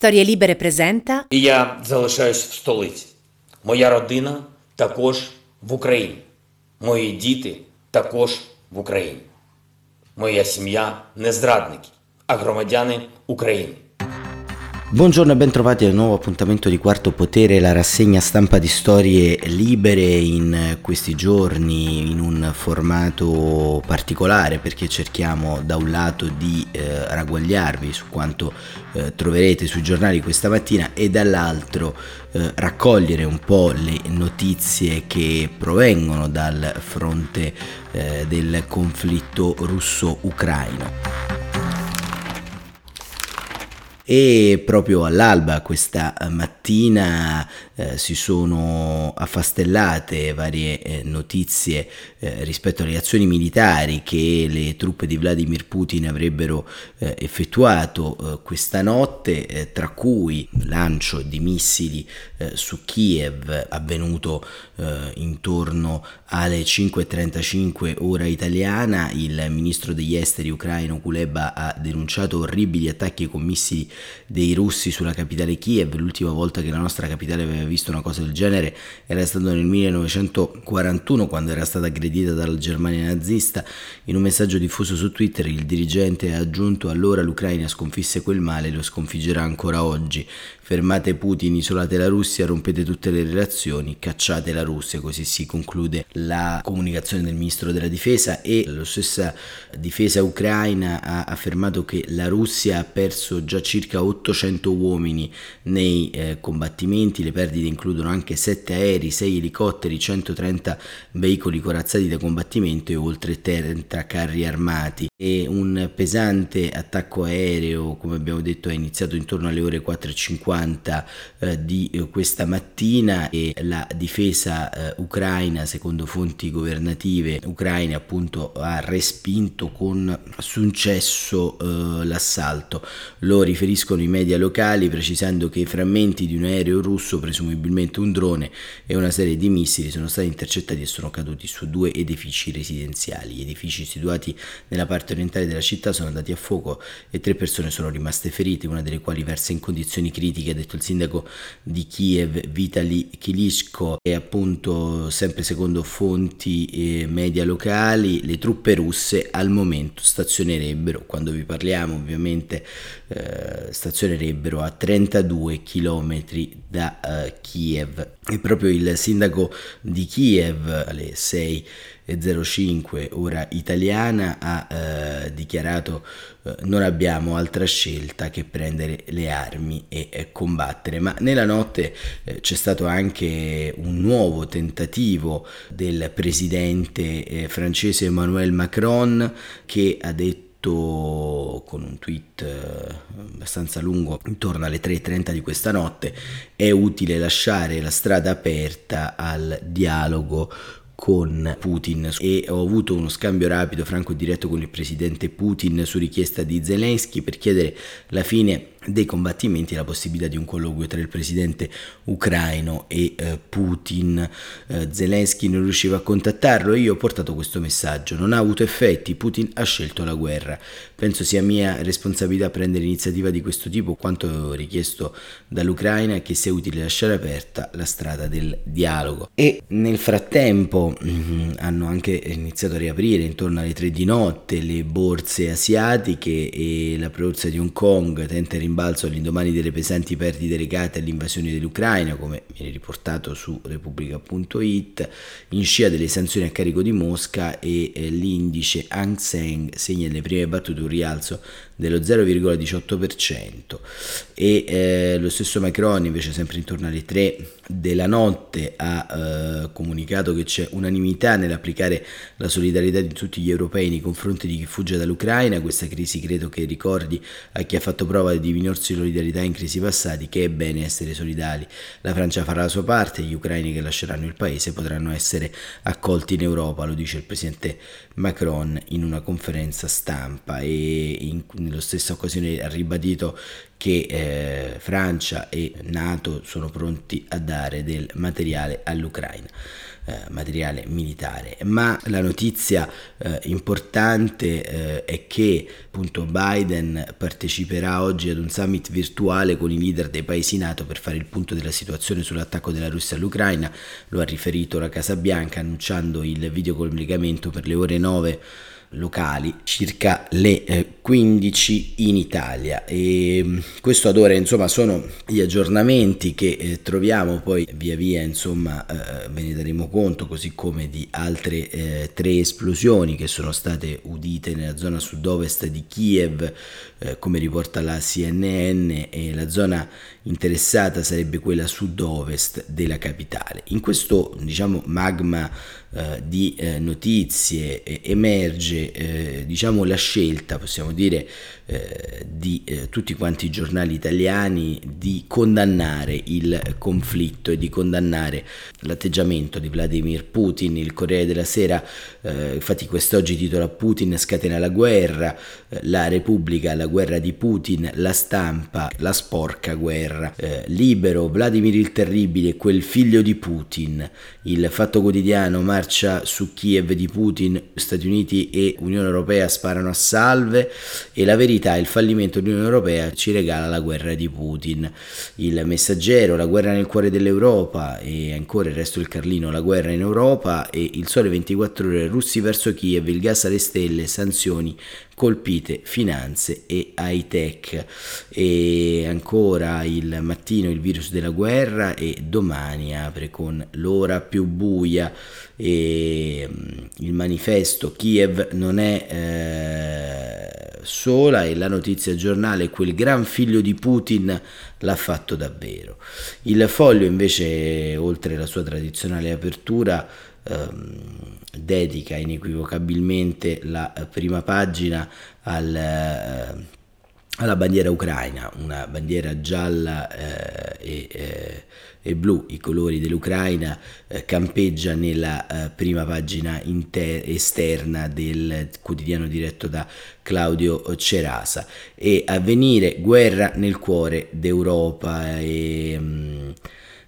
Storie Libere presenta І я залишаюсь в столиці. Моя родина також в Україні. Мої діти також в Україні. Моя сім'я не зрадники, а громадяни України. Buongiorno e bentrovati al nuovo appuntamento di Quarto Potere, la rassegna stampa di storie libere in questi giorni in un formato particolare perché cerchiamo da un lato di eh, ragguagliarvi su quanto eh, troverete sui giornali questa mattina e dall'altro eh, raccogliere un po' le notizie che provengono dal fronte eh, del conflitto russo-ucraino e proprio all'alba questa mattina eh, si sono affastellate varie eh, notizie eh, rispetto alle azioni militari che le truppe di Vladimir Putin avrebbero eh, effettuato eh, questa notte, eh, tra cui lancio di missili su Kiev avvenuto intorno alle 5.35 ora italiana. Il ministro degli esteri ucraino Kuleba ha denunciato orribili attacchi con missili dei russi sulla capitale Kiev. L'ultima volta che la nostra capitale aveva visto una cosa del genere era stato nel 1941 quando era stata aggredita dalla Germania nazista. In un messaggio diffuso su Twitter il dirigente ha aggiunto allora l'Ucraina sconfisse quel male e lo sconfiggerà ancora oggi. Fermate Putin, isolate la Russia, rompete tutte le relazioni, cacciate la Russia, così si conclude la comunicazione del ministro della difesa e la stessa difesa ucraina ha affermato che la Russia ha perso già circa 800 uomini nei eh, combattimenti, le perdite includono anche 7 aerei, 6 elicotteri, 130 veicoli corazzati da combattimento e oltre 30 carri armati e un pesante attacco aereo, come abbiamo detto, è iniziato intorno alle ore 4.50 50 eh, di eh, questa mattina e la difesa eh, ucraina, secondo fonti governative ucraine, appunto ha respinto con successo eh, l'assalto. Lo riferiscono i media locali precisando che i frammenti di un aereo russo, presumibilmente un drone, e una serie di missili sono stati intercettati e sono caduti su due edifici residenziali. Edifici situati nella parte orientale della città sono andati a fuoco e tre persone sono rimaste ferite, una delle quali versa in condizioni critiche ha detto il sindaco di Kiev Vitali Kilishko e appunto sempre secondo fonti eh, media locali le truppe russe al momento stazionerebbero, quando vi parliamo ovviamente eh, stazionerebbero a 32 km da eh, Kiev. E proprio il sindaco di Kiev alle 6 05 ora italiana ha eh, dichiarato eh, non abbiamo altra scelta che prendere le armi e eh, combattere ma nella notte eh, c'è stato anche un nuovo tentativo del presidente francese Emmanuel Macron che ha detto con un tweet eh, abbastanza lungo intorno alle 3.30 di questa notte. È utile lasciare la strada aperta al dialogo con Putin. E ho avuto uno scambio rapido, franco e diretto con il presidente Putin su richiesta di Zelensky per chiedere la fine dei combattimenti e la possibilità di un colloquio tra il presidente ucraino e eh, Putin. Eh, Zelensky non riusciva a contattarlo e io ho portato questo messaggio. Non ha avuto effetti, Putin ha scelto la guerra. Penso sia mia responsabilità prendere iniziativa di questo tipo, quanto richiesto dall'Ucraina che sia utile lasciare aperta la strada del dialogo. E nel frattempo mm, hanno anche iniziato a riaprire intorno alle tre di notte le borse asiatiche e la borsa di Hong Kong tenta di rimbalzo all'indomani delle pesanti perdite legate all'invasione dell'Ucraina, come viene riportato su Repubblica.it, in scia delle sanzioni a carico di Mosca e eh, l'indice Hang Seng segna nelle prime battute un rialzo dello 0,18% e eh, lo stesso Macron invece sempre intorno alle 3 della notte ha eh, comunicato che c'è unanimità nell'applicare la solidarietà di tutti gli europei nei confronti di chi fugge dall'Ucraina, questa crisi credo che ricordi a chi ha fatto prova di minor solidarietà in crisi passati che è bene essere solidali. La Francia farà la sua parte, gli ucraini che lasceranno il paese potranno essere accolti in Europa, lo dice il presidente Macron in una conferenza stampa. E in, nello stessa occasione ha ribadito che eh, Francia e Nato sono pronti a dare del materiale all'Ucraina. Eh, materiale militare. Ma la notizia eh, importante eh, è che appunto Biden parteciperà oggi ad un summit virtuale con i leader dei paesi NATO per fare il punto della situazione sull'attacco della Russia all'Ucraina. Lo ha riferito la Casa Bianca annunciando il videocollegamento per le ore 9 locali, circa le eh, 15 in Italia. E mm, questo ad ora insomma sono gli aggiornamenti che eh, troviamo, poi via via insomma eh, ve ne daremo conto, così come di altre eh, tre esplosioni che sono state udite nella zona sud-ovest di Kiev, eh, come riporta la CNN, e la zona interessata sarebbe quella sud-ovest della capitale. In questo diciamo magma eh, di eh, notizie emerge eh, diciamo la scelta, possiamo dire, eh, di eh, tutti quanti i giornali italiani di condannare il conflitto e di condannare l'atteggiamento di Vladimir Putin. Il Corriere della Sera, eh, infatti, quest'oggi titola Putin scatena la guerra, la Repubblica, la guerra di Putin, la stampa, la sporca guerra, libero, Vladimir il Terribile, quel figlio di Putin, il fatto quotidiano marcia su Kiev di Putin, Stati Uniti e Unione Europea sparano a salve e la verità, il fallimento dell'Unione Europea ci regala la guerra di Putin. Il messaggero, la guerra nel cuore dell'Europa e ancora il resto del Carlino, la guerra in Europa e il sole 24 ore, russi verso Kiev, il gas alle stelle, sanzioni colpite finanze e high tech. E ancora il mattino il virus della guerra e domani apre con l'ora più buia. E mm, il manifesto Kiev non è eh, sola e la notizia giornale quel gran figlio di Putin l'ha fatto davvero. Il foglio invece oltre la sua tradizionale apertura ehm, dedica inequivocabilmente la prima pagina al, eh, alla bandiera ucraina, una bandiera gialla eh, e, eh, e, blu, i colori dell'Ucraina, eh, campeggia nella eh, prima pagina inter- esterna del quotidiano diretto da Claudio Cerasa. E a venire guerra nel cuore d'Europa. E, mh, mm,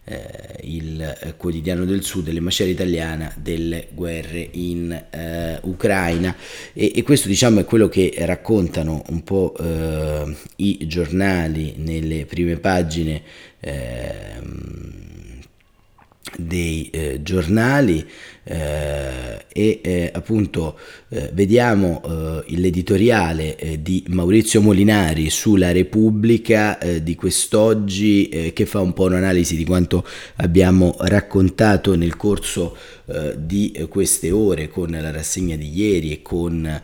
eh, il eh, quotidiano del sud, le macerie italiana delle guerre in eh, Ucraina. E, e, questo diciamo è quello che raccontano un po' eh, i giornali nelle prime pagine ehm, dei eh, giornali eh, e eh, appunto eh, vediamo eh, l'editoriale eh, di Maurizio Molinari sulla Repubblica di quest'oggi che fa un po' un'analisi di quanto abbiamo raccontato nel corso di queste ore con la rassegna di ieri e con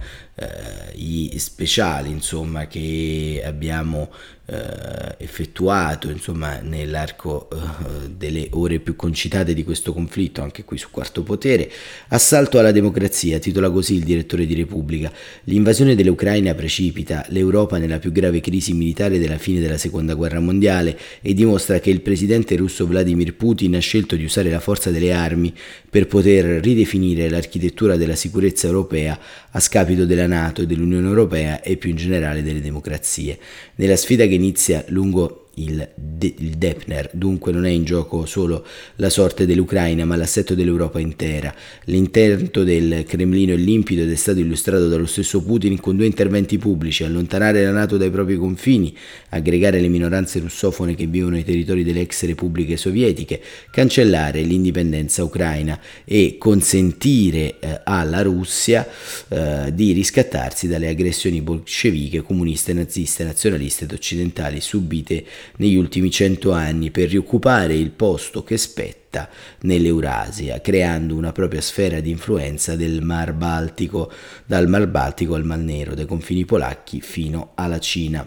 gli speciali insomma che abbiamo eh, effettuato insomma, nell'arco eh, delle ore più concitate di questo conflitto, anche qui su Quarto Potere. Assalto alla democrazia, titola così il direttore di Repubblica. L'invasione dell'Ucraina precipita l'Europa nella più grave crisi militare della fine della Seconda Guerra Mondiale e dimostra che il presidente russo Vladimir Putin ha scelto di usare la forza delle armi per poter ridefinire l'architettura della sicurezza europea a scapito della Nato dell'Unione Europea e più in generale delle democrazie. Nella sfida che inizia lungo il, De- il Depner, dunque non è in gioco solo la sorte dell'Ucraina ma l'assetto dell'Europa intera. L'intento del Cremlino è limpido ed è stato illustrato dallo stesso Putin con due interventi pubblici, allontanare la Nato dai propri confini, aggregare le minoranze russofone che vivono nei territori delle ex repubbliche sovietiche, cancellare l'indipendenza ucraina e consentire eh, alla Russia eh, di riscattarsi dalle aggressioni bolsceviche, comuniste, naziste, nazionaliste ed occidentali subite negli ultimi cento anni per rioccupare il posto che spetta nell'Eurasia, creando una propria sfera di influenza del Mar Baltico, dal Mar Baltico al Mar Nero, dai confini polacchi fino alla Cina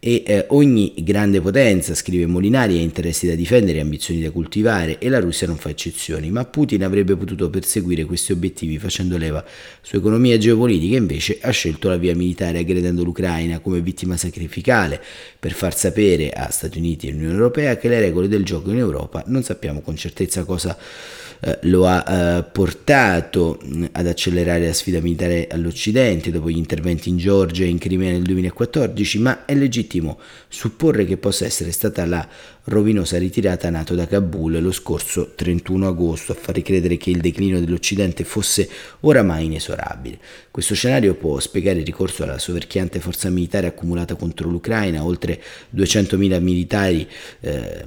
e eh, ogni grande potenza, scrive Molinari, ha interessi da difendere ambizioni da coltivare e la Russia non fa eccezioni, ma Putin avrebbe potuto perseguire questi obiettivi facendo leva su economia geopolitica, invece ha scelto la via militare aggredendo l'Ucraina come vittima sacrificale per far sapere a Stati Uniti e Unione Europea che le regole del gioco in Europa non sappiamo con certezza cosa eh, lo ha eh, portato mm, ad accelerare la sfida militare all'Occidente dopo gli interventi in Georgia e in Crimea nel 2014, ma è legittimo supporre che possa essere stata la rovinosa ritirata NATO da Kabul lo scorso 31 agosto a far ricredere che il declino dell'Occidente fosse oramai inesorabile. Questo scenario può spiegare il ricorso alla soverchiante forza militare accumulata contro l'Ucraina, oltre 200.000 militari eh,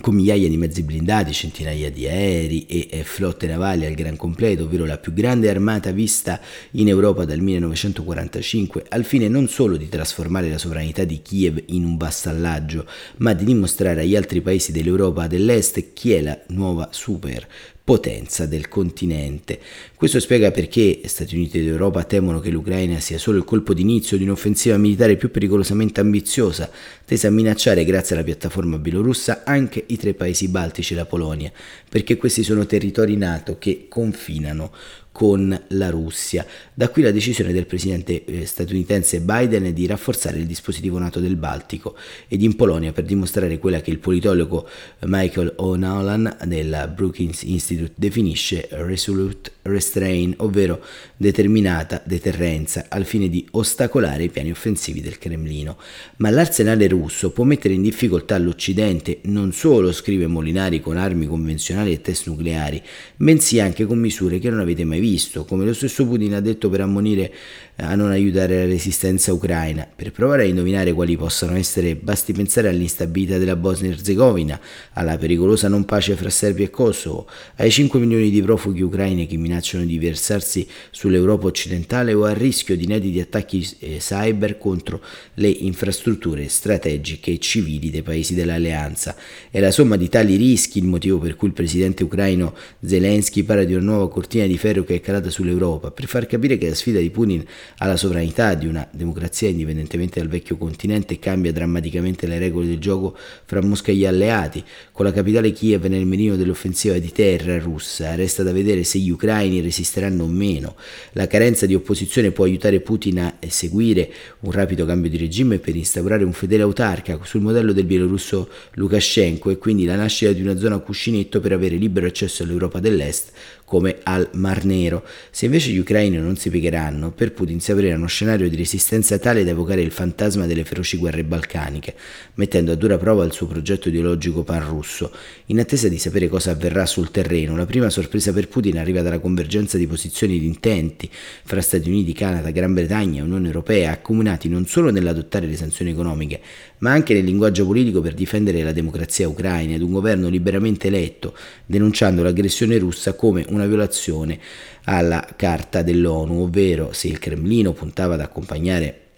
con migliaia di mezzi blindati, centinaia di aerei e, flotte navali al gran completo, ovvero la più grande armata vista in Europa dal 1945, al fine non solo di trasformare la sovranità di Kiev in un vassallaggio, ma di dimostrare agli altri paesi dell'Europa dell'Est chi è la nuova super potenza del continente. Questo spiega perché Stati Uniti ed Europa temono che l'Ucraina sia solo il colpo d'inizio di un'offensiva militare più pericolosamente ambiziosa, tesa a minacciare grazie alla piattaforma bielorussa anche i tre paesi baltici e la Polonia, perché questi sono territori NATO che confinano con la Russia. Da qui la decisione del presidente eh, statunitense Biden di rafforzare il dispositivo NATO del Baltico ed in Polonia per dimostrare quella che il politologo Michael O'Nolan della Brookings Institute definisce resolute restraint, ovvero determinata deterrenza al fine di ostacolare i piani offensivi del Cremlino. Ma l'arsenale russo può mettere in difficoltà l'Occidente non solo, scrive Molinari, con armi convenzionali e test nucleari, bensì anche con misure che non avete mai visto, come lo stesso Putin ha detto per ammonire a non aiutare la resistenza ucraina. Per provare a indovinare quali possano essere, basti pensare all'instabilità della Bosnia-Herzegovina, alla pericolosa non pace fra Serbia e Kosovo, ai 5 milioni di profughi ucraini che minacciano di versarsi sull'Europa occidentale o al rischio di inediti attacchi eh, cyber contro le infrastrutture strategiche e civili dei paesi dell'alleanza. È la somma di tali rischi il motivo per cui il presidente ucraino Zelensky parla di una nuova cortina di ferro che è calata sull'Europa, per far capire che la sfida di Putin alla sovranità di una democrazia indipendentemente dal vecchio continente cambia drammaticamente le regole del gioco fra Mosca e gli alleati. Con la capitale Kiev nel mirino dell'offensiva di terra russa, resta da vedere se gli ucraini resisteranno o meno. La carenza di opposizione può aiutare Putin a eseguire un rapido cambio di regime per instaurare un fedele autarca sul modello del bielorusso Lukashenko e quindi la nascita di una zona cuscinetto per avere libero accesso all'Europa dell'Est come al Mar Nero. Se invece gli ucraini non si piegheranno, per Putin si aprirà uno scenario di resistenza tale da evocare il fantasma delle feroci guerre balcaniche, mettendo a dura prova il suo progetto ideologico pan-russo. In attesa di sapere cosa avverrà sul terreno, la prima sorpresa per Putin arriva dalla convergenza di posizioni di intenti fra Stati Uniti, Canada, Gran Bretagna e Unione Europea, accomunati non solo nell'adottare le sanzioni economiche, ma anche nel linguaggio politico per difendere la democrazia ucraina ed un governo liberamente eletto, denunciando l'aggressione russa come una violazione alla Carta dell'ONU, ovvero se il Cremlino puntava ad accompagnare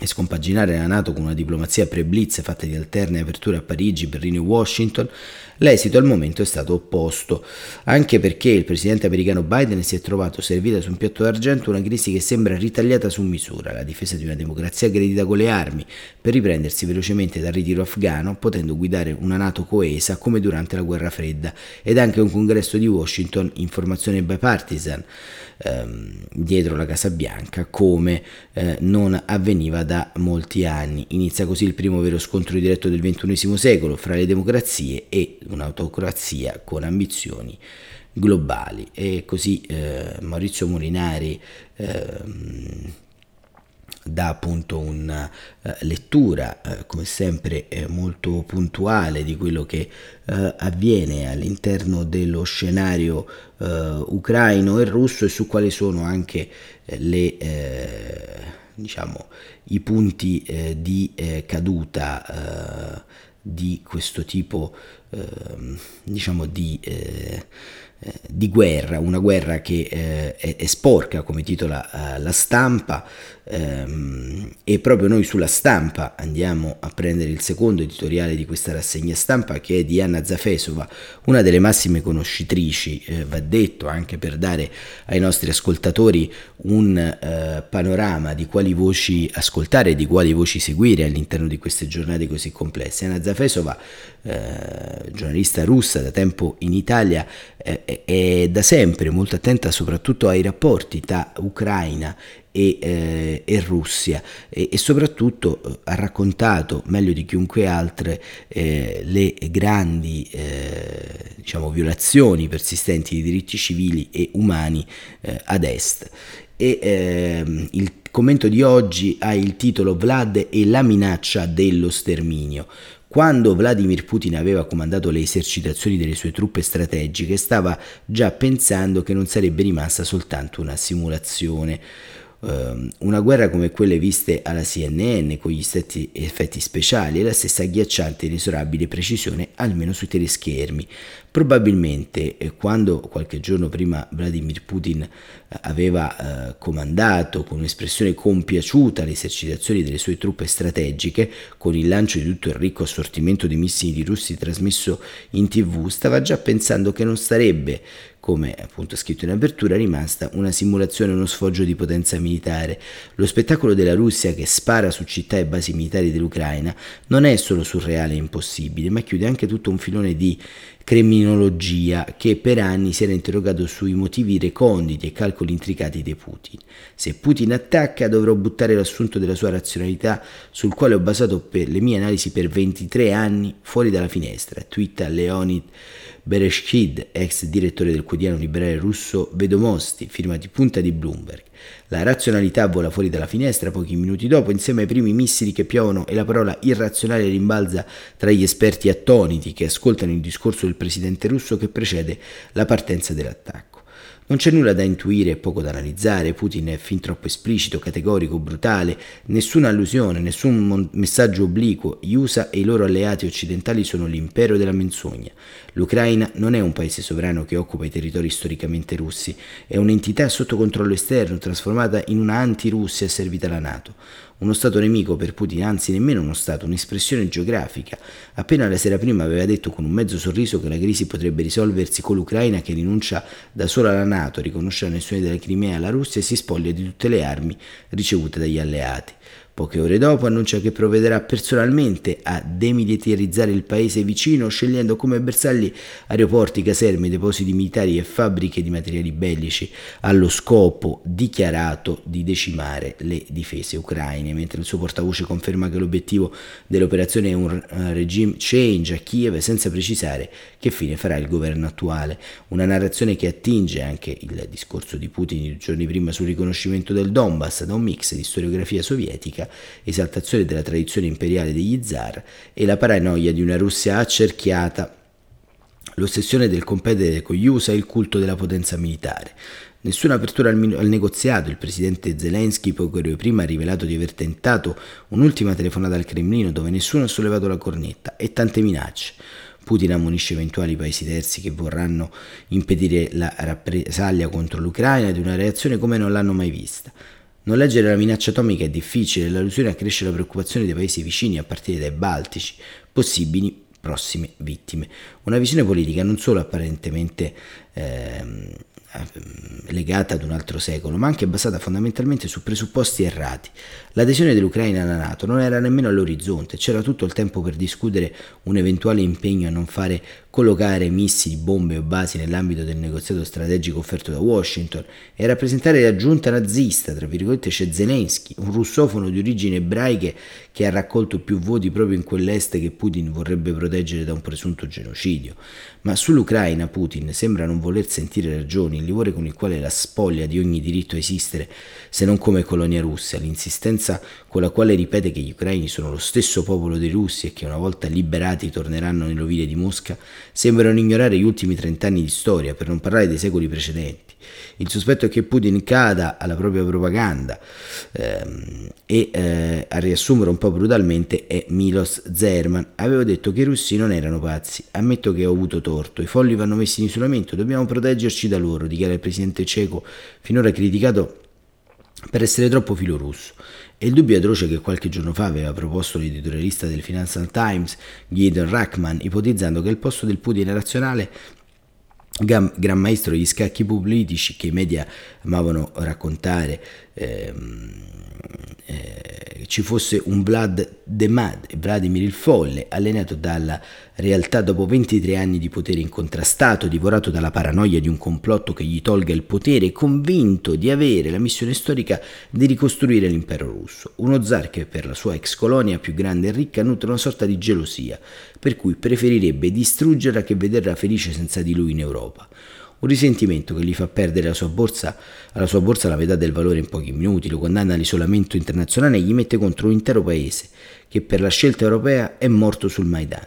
e scompaginare la Nato con una diplomazia pre-blitz fatta di alterne aperture a Parigi, Berlino e Washington, l'esito al momento è stato opposto, anche perché il presidente americano Biden si è trovato servita su un piatto d'argento una crisi che sembra ritagliata su misura, la difesa di una democrazia aggredita con le armi, per riprendersi velocemente dal ritiro afghano, potendo guidare una Nato coesa come durante la guerra fredda, ed anche un congresso di Washington in formazione bipartisan ehm, dietro la Casa Bianca come eh, non avveniva da molti anni. Inizia così il primo vero scontro diretto del XXI secolo fra le democrazie e un'autocrazia con ambizioni globali. E così eh, Maurizio Molinari eh, dà appunto una uh, lettura, uh, come sempre, eh, molto puntuale di quello che uh, avviene all'interno dello scenario ucraino e russo e su quali sono anche le, diciamo, i punti di caduta di questo tipo diciamo di di guerra, una guerra che eh, è, è, sporca come titola eh, la stampa ehm, e proprio noi sulla stampa andiamo a prendere il secondo editoriale di questa rassegna stampa che è di Anna Zafesova, una delle massime conoscitrici, eh, va detto anche per dare ai nostri ascoltatori un eh, panorama di quali voci ascoltare e di quali voci seguire all'interno di queste giornate così complesse. Anna Zafesova, eh, giornalista russa da tempo in Italia, eh, è da sempre molto attenta soprattutto ai rapporti tra Ucraina e, eh, e Russia e, e soprattutto eh, ha raccontato meglio di chiunque altre eh, le grandi eh, diciamo, violazioni persistenti di diritti civili e umani eh, ad est e ehm, il commento di oggi ha il titolo Vlad e la minaccia dello sterminio. Quando Vladimir Putin aveva comandato le esercitazioni delle sue truppe strategiche, stava già pensando che non sarebbe rimasta soltanto una simulazione. Ehm, una guerra come quelle viste alla CNN con gli stessi effetti speciali e la stessa agghiacciante e inesorabile precisione almeno sui teleschermi. Probabilmente eh, quando qualche giorno prima Vladimir Putin eh, aveva eh, comandato con un'espressione compiaciuta le esercitazioni delle sue truppe strategiche con il lancio di tutto il ricco assortimento di missili russi trasmesso in tv, stava già pensando che non starebbe come appunto scritto in apertura, rimasta una simulazione, uno sfoggio di potenza militare. Lo spettacolo della Russia che spara su città e basi militari dell'Ucraina non è solo surreale e impossibile, ma chiude anche tutto un filone di criminologia che per anni si era interrogato sui motivi reconditi e calcoli intricati di Putin. Se Putin attacca dovrò buttare l'assunto della sua razionalità sul quale ho basato per le mie analisi per 23 anni fuori dalla finestra, twitta Leonid Bereshkid, ex direttore del quotidiano liberale russo Vedomosti, firma di punta di Bloomberg. La razionalità vola fuori dalla finestra pochi minuti dopo insieme ai primi missili che piovono e la parola irrazionale rimbalza tra gli esperti attoniti che ascoltano il discorso del presidente russo che precede la partenza dell'attacco. Non c'è nulla da intuire e poco da analizzare, Putin è fin troppo esplicito, categorico, brutale, nessuna allusione, nessun messaggio obliquo, gli USA e i loro alleati occidentali sono l'impero della menzogna. L'Ucraina non è un paese sovrano che occupa i territori storicamente russi, è un'entità sotto controllo esterno, trasformata in una anti-Russia servita alla Nato. Uno Stato nemico per Putin, anzi nemmeno uno Stato, un'espressione geografica. Appena la sera prima aveva detto con un mezzo sorriso che la crisi potrebbe risolversi con l'Ucraina che rinuncia da sola alla Nato, riconosce l'annessione della Crimea alla Russia e si spoglia di tutte le armi ricevute dagli alleati. Poche ore dopo annuncia che provvederà personalmente a demilitarizzare il paese vicino, scegliendo come bersagli aeroporti, caserme, depositi militari e fabbriche di materiali bellici, allo scopo dichiarato di decimare le difese ucraine, mentre il suo portavoce conferma che l'obiettivo dell'operazione è un regime change a Kiev, senza precisare che fine farà il governo attuale. Una narrazione che attinge anche il discorso di Putin giorni prima sul riconoscimento del Donbass da un mix di storiografia sovietica esaltazione della tradizione imperiale degli zar e la paranoia di una Russia accerchiata, l'ossessione del competere con gli USA e il culto della potenza militare. Nessuna apertura al, al, negoziato, il presidente Zelensky poche ore prima ha rivelato di aver tentato un'ultima telefonata al Cremlino dove nessuno ha sollevato la cornetta e tante minacce. Putin ammonisce eventuali paesi terzi che vorranno impedire la rappresaglia contro l'Ucraina di una reazione come non l'hanno mai vista. Non leggere la minaccia atomica è difficile, l'allusione accresce la preoccupazione dei paesi vicini, a partire dai baltici, possibili prossime vittime. Una visione politica non solo apparentemente ehm, legata ad un altro secolo, ma anche basata fondamentalmente su presupposti errati. L'adesione dell'Ucraina alla Nato non era nemmeno all'orizzonte, c'era tutto il tempo per discutere un eventuale impegno a non fare collocare missili, bombe o basi nell'ambito del negoziato strategico offerto da Washington e rappresentare la giunta nazista, tra virgolette c'è Zelensky, un russofono di origini ebraiche che ha raccolto più voti proprio in quell'est che Putin vorrebbe proteggere da un presunto genocidio. Ma sull'Ucraina Putin sembra non voler sentire ragioni, il livore con il quale la spoglia di ogni diritto a esistere, se non come colonia russa, l'insistenza con la quale ripete che gli ucraini sono lo stesso popolo dei russi e che una volta liberati torneranno nelle ovile di Mosca, sembrano ignorare gli ultimi trent'anni di storia, per non parlare dei secoli precedenti. Il sospetto è che Putin cada alla propria propaganda ehm, e eh, a riassumere un po' brutalmente è Milos Zerman. Avevo detto che i russi non erano pazzi, ammetto che ho avuto torto, i folli vanno messi in isolamento, dobbiamo proteggerci da loro, dichiara il presidente ceco, finora criticato per essere troppo filorusso. E il dubbio atroce che qualche giorno fa aveva proposto l'editorialista del Financial Times, Gideon Rackman, ipotizzando che il posto del Putin razionale gran maestro degli scacchi politici che i media amavano raccontare ci fosse un Vlad the Mad, Vladimir il Folle, allenato dalla realtà dopo 23 anni di potere incontrastato, divorato dalla paranoia di un complotto che gli tolga il potere, convinto di avere la missione storica di ricostruire l'impero russo. Uno zar che per la sua ex colonia più grande e ricca nutre una sorta di gelosia, per cui preferirebbe distruggerla che vederla felice senza di lui in Europa. Un risentimento che gli fa perdere alla sua, borsa, alla sua borsa la metà del valore in pochi minuti, lo condanna all'isolamento internazionale e gli mette contro un intero paese che per la scelta europea è morto sul Maidan.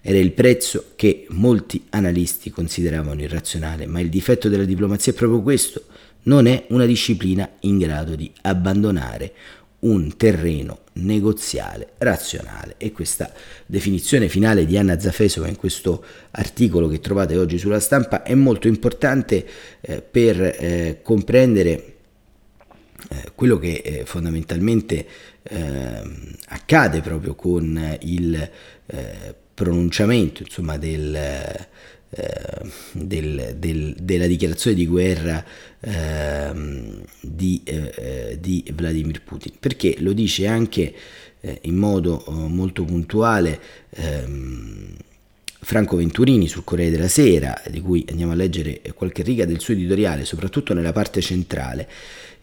Era il prezzo che molti analisti consideravano irrazionale, ma il difetto della diplomazia è proprio questo, non è una disciplina in grado di abbandonare un terreno negoziale razionale. E questa definizione finale di Anna Zafesova in questo articolo che trovate oggi sulla stampa è molto importante eh, per eh, comprendere eh, quello che eh, fondamentalmente ehm, accade proprio con il eh, pronunciamento insomma del eh, del, del, della dichiarazione di guerra eh, di, eh, di, Vladimir Putin, perché lo dice anche eh, in modo eh, molto puntuale ehm, Franco Venturini sul Corriere della Sera, di cui andiamo a leggere qualche riga del suo editoriale, soprattutto nella parte centrale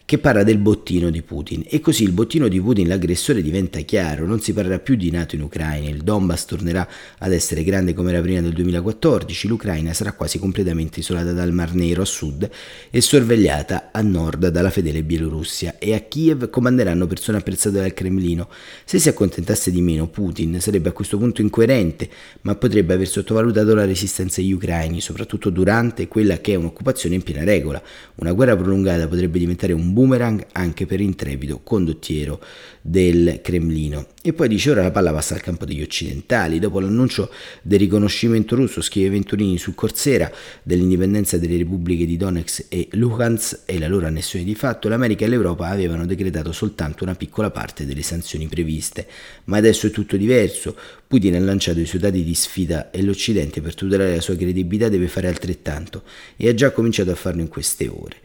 che parla del bottino di Putin. E così il bottino di Putin, l'aggressore diventa chiaro, non si parlerà più di NATO in Ucraina, il Donbass tornerà ad essere grande come era prima del 2014, l'Ucraina sarà quasi completamente isolata dal Mar Nero a sud e sorvegliata a nord dalla fedele Bielorussia. E a Kiev comanderanno persone apprezzate dal Cremlino. Se si accontentasse di meno Putin sarebbe a questo punto incoerente, ma potrebbe aver sottovalutato la resistenza degli ucraini, soprattutto durante quella che è un'occupazione in piena regola. Una guerra prolungata potrebbe diventare un boomerang anche per intrepido condottiero del Cremlino. E poi dice ora la palla passa al campo degli occidentali. Dopo l'annuncio del riconoscimento russo, scrive Venturini sul Corsera, dell'indipendenza delle repubbliche di Donetsk e Luhansk e la loro annessione di fatto, l'America e l'Europa avevano decretato soltanto una piccola parte delle sanzioni previste. Ma adesso è tutto diverso. Putin ha lanciato i suoi dati di sfida e l'Occidente per tutelare la sua credibilità deve fare altrettanto e ha già cominciato a farlo in queste ore.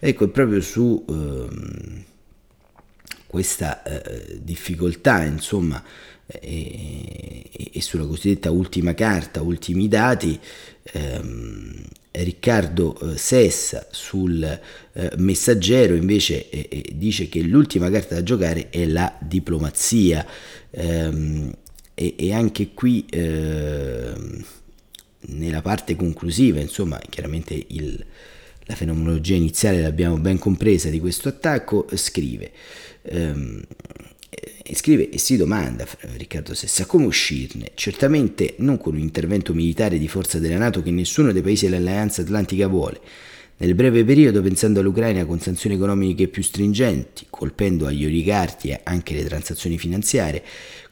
Ecco, proprio su... Ehm, questa eh, difficoltà, insomma, e, e, sulla cosiddetta ultima carta, ultimi dati, ehm, Riccardo eh, Sessa sul eh, messaggero invece eh, dice che l'ultima carta da giocare è la diplomazia. Ehm, e, e, anche qui ehm, nella parte conclusiva, insomma, chiaramente il, la fenomenologia iniziale l'abbiamo ben compresa di questo attacco, scrive ehm, scrive e si domanda Riccardo Sessa come uscirne, certamente non con un intervento militare di forza della Nato che nessuno dei paesi dell'Alleanza Atlantica vuole, nel breve periodo pensando all'Ucraina con sanzioni economiche più stringenti, colpendo agli oligarchi anche le transazioni finanziarie,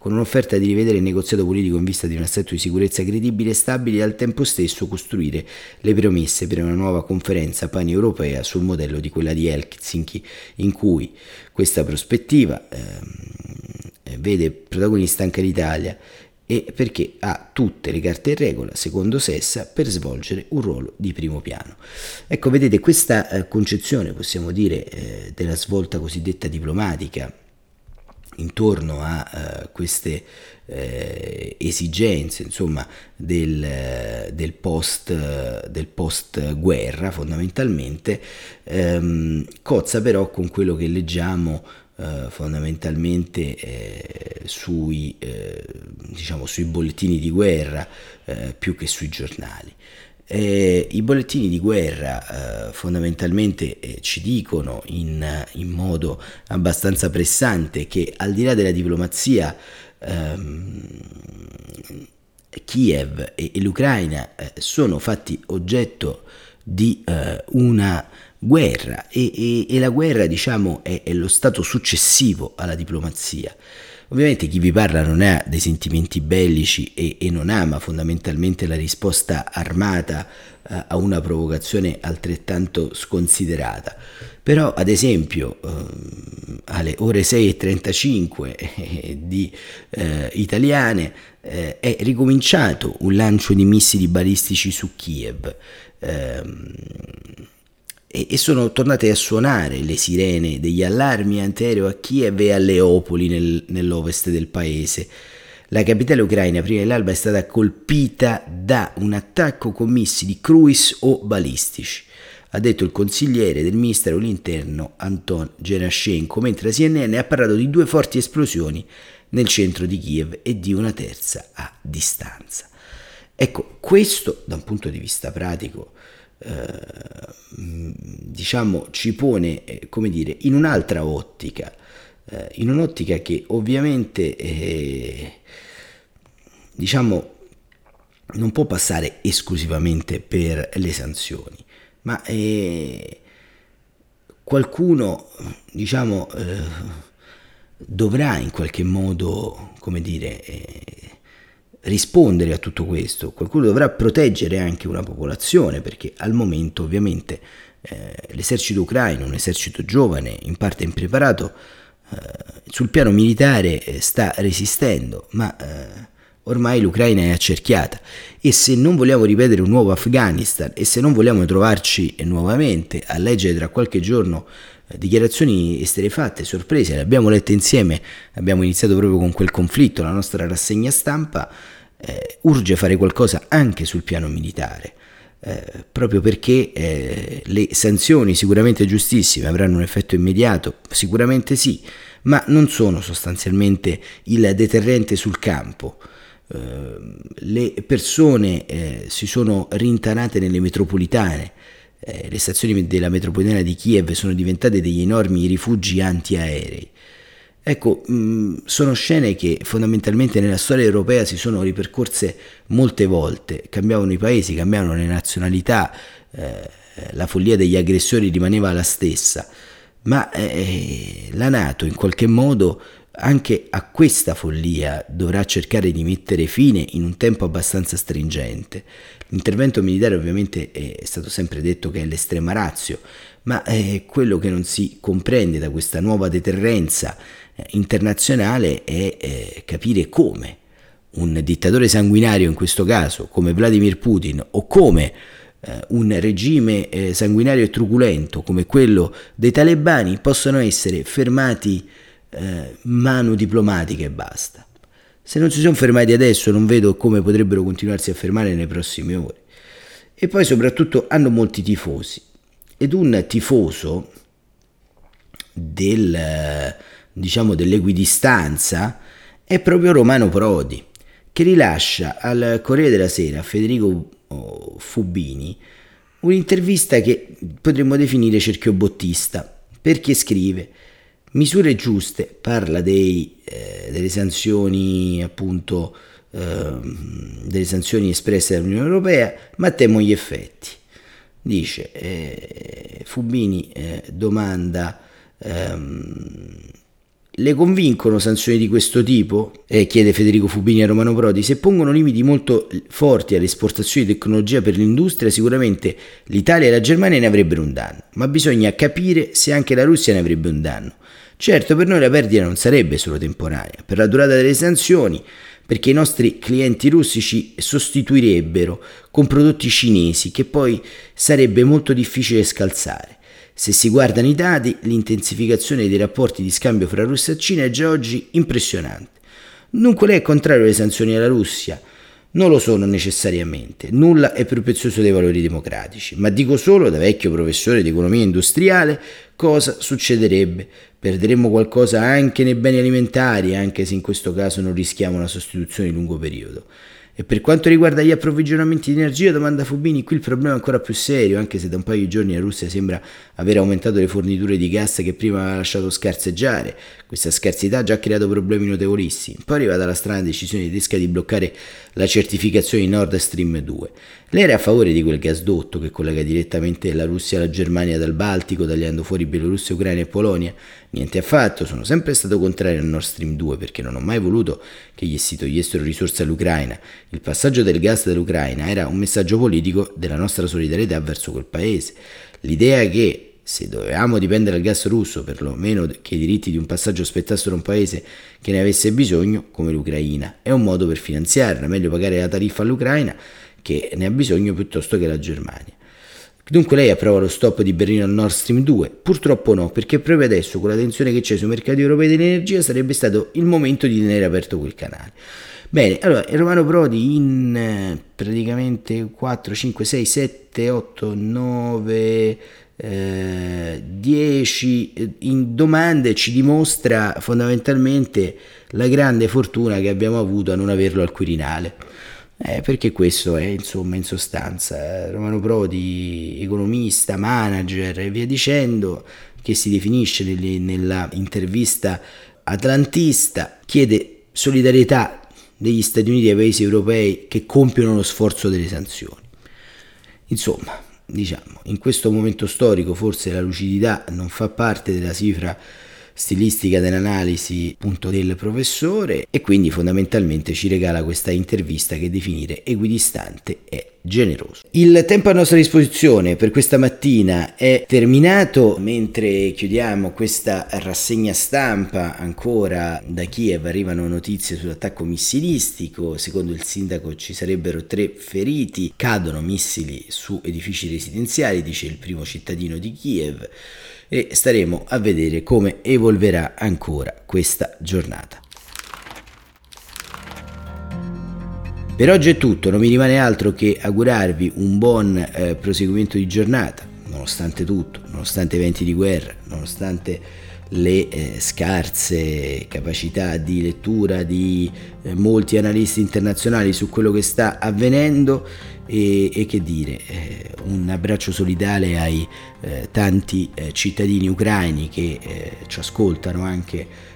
con un'offerta di rivedere il negoziato politico in vista di un assetto di sicurezza credibile e stabile e al tempo stesso costruire le promesse per una nuova conferenza pan-europea sul modello di quella di Helsinki, in cui questa prospettiva eh, vede protagonista anche l'Italia e perché ha tutte le carte in regola, secondo Sessa, per svolgere un ruolo di primo piano. Ecco, vedete, questa eh, concezione, possiamo dire, eh, della svolta cosiddetta diplomatica intorno a uh, queste eh, esigenze insomma del, del, post, del post guerra fondamentalmente ehm, cozza però con quello che leggiamo eh, fondamentalmente eh, sui, eh, diciamo, sui bollettini di guerra eh, più che sui giornali. Eh, I bollettini di guerra eh, fondamentalmente eh, ci dicono in, in, modo abbastanza pressante che al di là della diplomazia ehm, Kiev e, e l'Ucraina sono fatti oggetto di una guerra e, e, e la guerra diciamo è, è, lo stato successivo alla diplomazia. Ovviamente chi vi parla non ha dei sentimenti bellici e, e non ama fondamentalmente la risposta armata eh, a una provocazione altrettanto sconsiderata. Però ad esempio eh, alle ore 6.35 eh, di, eh, italiane eh, è ricominciato un lancio di missili balistici su Kiev. Ehm, e, e sono tornate a suonare le sirene degli allarmi antereo a Kiev e a Leopoli nel, nell'ovest del paese. La capitale ucraina prima dell'alba è stata colpita da un attacco con missili cruise o balistici, ha detto il consigliere del Ministero dell'Interno Anton Gerashenko, mentre CNN ha parlato di due forti esplosioni nel centro di Kiev e di una terza a distanza. Ecco, questo da un punto di vista pratico diciamo ci pone, eh, come dire, in un'altra ottica, eh, in un'ottica che ovviamente eh, diciamo non può passare esclusivamente per le sanzioni, ma eh, qualcuno diciamo eh, dovrà in qualche modo, come dire, eh, rispondere a tutto questo, qualcuno dovrà proteggere anche una popolazione, perché al momento ovviamente eh, l'esercito ucraino, un esercito giovane, in parte impreparato, eh, sul piano militare eh, sta resistendo, ma eh, ormai l'Ucraina è accerchiata. E se non vogliamo ripetere un nuovo Afghanistan e se non vogliamo trovarci nuovamente a leggere tra qualche giorno eh, dichiarazioni esterefatte, sorprese, le abbiamo lette insieme, abbiamo iniziato proprio con quel conflitto, la nostra rassegna stampa, eh, urge fare qualcosa anche sul piano militare. Eh, proprio perché eh, le sanzioni sicuramente giustissime avranno un effetto immediato, sicuramente sì, ma non sono sostanzialmente il deterrente sul campo. Eh, le persone eh, si sono rintanate nelle metropolitane, eh, le stazioni della metropolitana di Kiev sono diventate degli enormi rifugi antiaerei. Ecco, mh, mm, sono scene che fondamentalmente nella storia europea si sono ripercorse molte volte, cambiavano i paesi, cambiavano le nazionalità, eh, la follia degli aggressori rimaneva la stessa, ma eh, la Nato in qualche modo anche a questa follia dovrà cercare di mettere fine in un tempo abbastanza stringente. L'intervento militare ovviamente è stato sempre detto che è l'estrema razio, ma eh, quello che non si comprende da questa nuova deterrenza internazionale è eh, capire come un dittatore sanguinario in questo caso, come Vladimir Putin, o come eh, un regime eh, sanguinario e truculento come quello dei talebani possono essere fermati eh, mano diplomatica e basta. Se non si sono fermati adesso non vedo come potrebbero continuarsi a fermare nelle prossime ore. E poi soprattutto hanno molti tifosi ed un tifoso del diciamo dell'equidistanza è proprio Romano Prodi che rilascia al Corriere della Sera a Federico oh, Fubini un'intervista che potremmo definire cerchiobottista perché scrive misure giuste parla dei, eh, delle sanzioni appunto eh, delle sanzioni espresse dall'Unione Europea ma temo gli effetti. Dice eh, Fubini eh, domanda ehm, le convincono sanzioni di questo tipo? Eh, chiede Federico Fubini a Romano Prodi. Se pongono limiti molto forti alle esportazioni di tecnologia per l'industria, sicuramente l'Italia e la Germania ne avrebbero un danno, ma bisogna capire se anche la Russia ne avrebbe un danno. Certo, per noi la perdita non sarebbe solo temporanea, per la durata delle sanzioni, perché i nostri clienti russi ci sostituirebbero con prodotti cinesi che poi sarebbe molto difficile scalzare. Se si guardano i dati, l'intensificazione dei rapporti di scambio fra Russia e Cina è già oggi impressionante. Dunque lei è contrario alle sanzioni alla Russia? Non lo sono necessariamente, nulla è più prezioso dei valori democratici, ma dico solo, da vecchio professore di economia industriale, cosa succederebbe. Perderemmo qualcosa anche nei beni alimentari, anche se in questo caso non rischiamo una sostituzione di lungo periodo. E per quanto riguarda gli approvvigionamenti di energia, domanda Fubini, qui il problema è ancora più serio, anche se da un paio di giorni la Russia sembra aver aumentato le forniture di gas che prima aveva lasciato scarseggiare. Questa scarsità ha già creato problemi notevolissimi. Poi è arrivata la strana decisione tedesca di bloccare la certificazione di Nord Stream 2. Lei era a favore di quel gasdotto che collega direttamente la Russia alla Germania dal Baltico, tagliando fuori Bielorussia, Ucraina e Polonia? Niente affatto, sono sempre stato contrario al Nord Stream 2 perché non ho mai voluto che gli si togliessero risorse all'Ucraina. Il passaggio del gas dall'Ucraina era un messaggio politico della nostra solidarietà verso quel paese. L'idea che se dovevamo dipendere dal gas russo, perlomeno che i diritti di un passaggio spettassero un paese che ne avesse bisogno, come l'Ucraina, è un modo per finanziarla, meglio pagare la tariffa all'Ucraina che ne ha bisogno piuttosto che la Germania. Dunque lei approva lo stop di Berlino al Nord Stream 2? Purtroppo no, perché proprio adesso, con la tensione che c'è sui mercati europei dell'energia, sarebbe stato il momento di tenere aperto quel canale. Bene, allora Romano Prodi in eh, praticamente 4, 5, 6, 7, 8, 9, eh, 10 in domande ci dimostra fondamentalmente la grande fortuna che abbiamo avuto a non averlo al Quirinale Eh, perché questo è, insomma, in sostanza, Romano Prodi, economista, manager e via dicendo, che si definisce nella intervista atlantista, chiede solidarietà degli Stati Uniti ai paesi europei che compiono lo sforzo delle sanzioni. Insomma, diciamo, in questo momento storico forse la lucidità non fa parte della cifra stilistica dell'analisi appunto del professore e quindi fondamentalmente ci regala questa intervista che definire equidistante è generoso. Il tempo a nostra disposizione per questa mattina è terminato mentre chiudiamo questa rassegna stampa ancora da Kiev arrivano notizie sull'attacco missilistico, secondo il sindaco ci sarebbero tre feriti, cadono missili su edifici residenziali, dice il primo cittadino di Kiev e staremo a vedere come evolverà ancora questa giornata. Per oggi è tutto, non mi rimane altro che augurarvi un buon eh, proseguimento di giornata, nonostante tutto, nonostante eventi di guerra, nonostante le eh, scarse capacità di lettura di eh, molti analisti internazionali su quello che sta avvenendo e, e che dire, eh, un abbraccio solidale ai eh, tanti eh, cittadini ucraini che ci ascoltano anche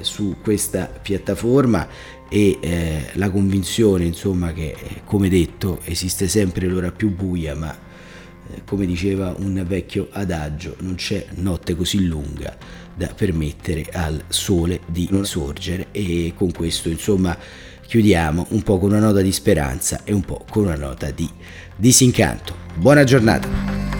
su questa piattaforma e la convinzione insomma che come detto esiste sempre l'ora più buia ma come diceva un vecchio adagio non c'è notte così lunga da permettere al sole di sorgere e con questo insomma chiudiamo un po' con una nota di speranza e un po' con una nota di disincanto. Buona giornata!